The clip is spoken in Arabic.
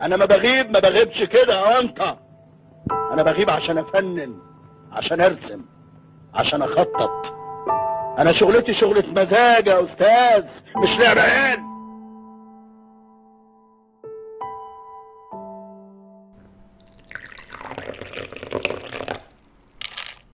أنا ما بغيب ما بغيبش كده يا أنت. أنا بغيب عشان أفنن عشان أرسم عشان أخطط. أنا شغلتي شغلة مزاج يا أستاذ مش لعبة عيال